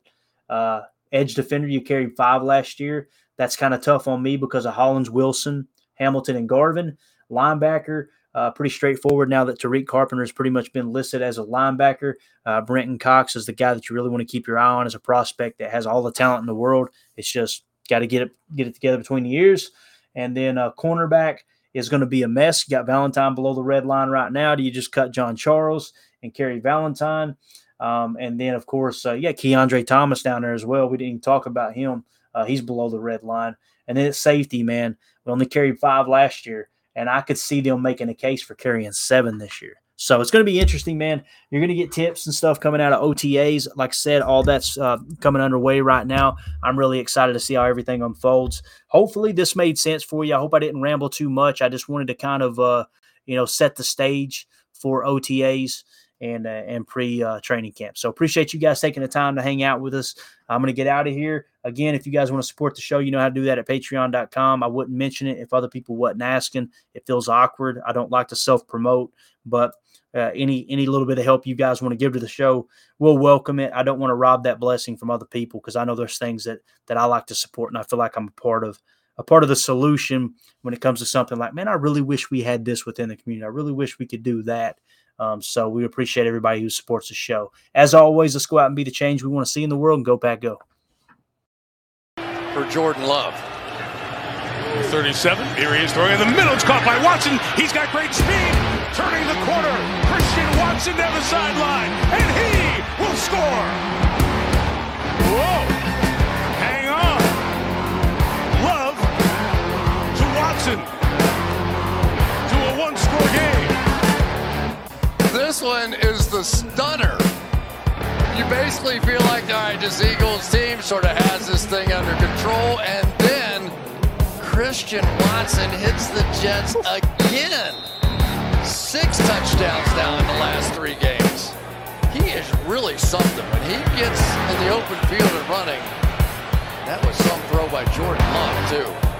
Uh, edge defender, you carried five last year. That's kind of tough on me because of Hollins, Wilson, Hamilton, and Garvin. Linebacker, uh, pretty straightforward now that Tariq Carpenter has pretty much been listed as a linebacker. Uh, Brenton Cox is the guy that you really want to keep your eye on as a prospect that has all the talent in the world. It's just Got to get it get it together between the years. And then uh, cornerback is going to be a mess. You got Valentine below the red line right now. Do you just cut Jean Charles and carry Valentine? Um, and then, of course, uh, yeah, Keandre Thomas down there as well. We didn't talk about him. Uh, he's below the red line. And then it's safety, man. We only carried five last year, and I could see them making a case for carrying seven this year. So it's going to be interesting, man. You're going to get tips and stuff coming out of OTAs. Like I said, all that's uh, coming underway right now. I'm really excited to see how everything unfolds. Hopefully, this made sense for you. I hope I didn't ramble too much. I just wanted to kind of, uh, you know, set the stage for OTAs and uh, and pre uh, training camp. So appreciate you guys taking the time to hang out with us. I'm going to get out of here. Again, if you guys want to support the show, you know how to do that at patreon.com. I wouldn't mention it if other people wasn't asking. It feels awkward. I don't like to self promote, but uh, any any little bit of help you guys want to give to the show, we'll welcome it. I don't want to rob that blessing from other people because I know there's things that that I like to support and I feel like I'm a part of a part of the solution when it comes to something like, man, I really wish we had this within the community. I really wish we could do that. Um, so we appreciate everybody who supports the show. As always, let's go out and be the change we want to see in the world and go back go. For Jordan Love. 37. Here he is throwing in the middle. It's caught by Watson. He's got great speed turning the corner. Watson down the sideline, and he will score. Whoa! Hang on. Love to Watson to a one-score game. This one is the stunner. You basically feel like, all right, this Eagles team sort of has this thing under control, and then Christian Watson hits the Jets again six touchdowns now in the last three games. He is really something. When he gets in the open field and running, that was some throw by Jordan Love, too.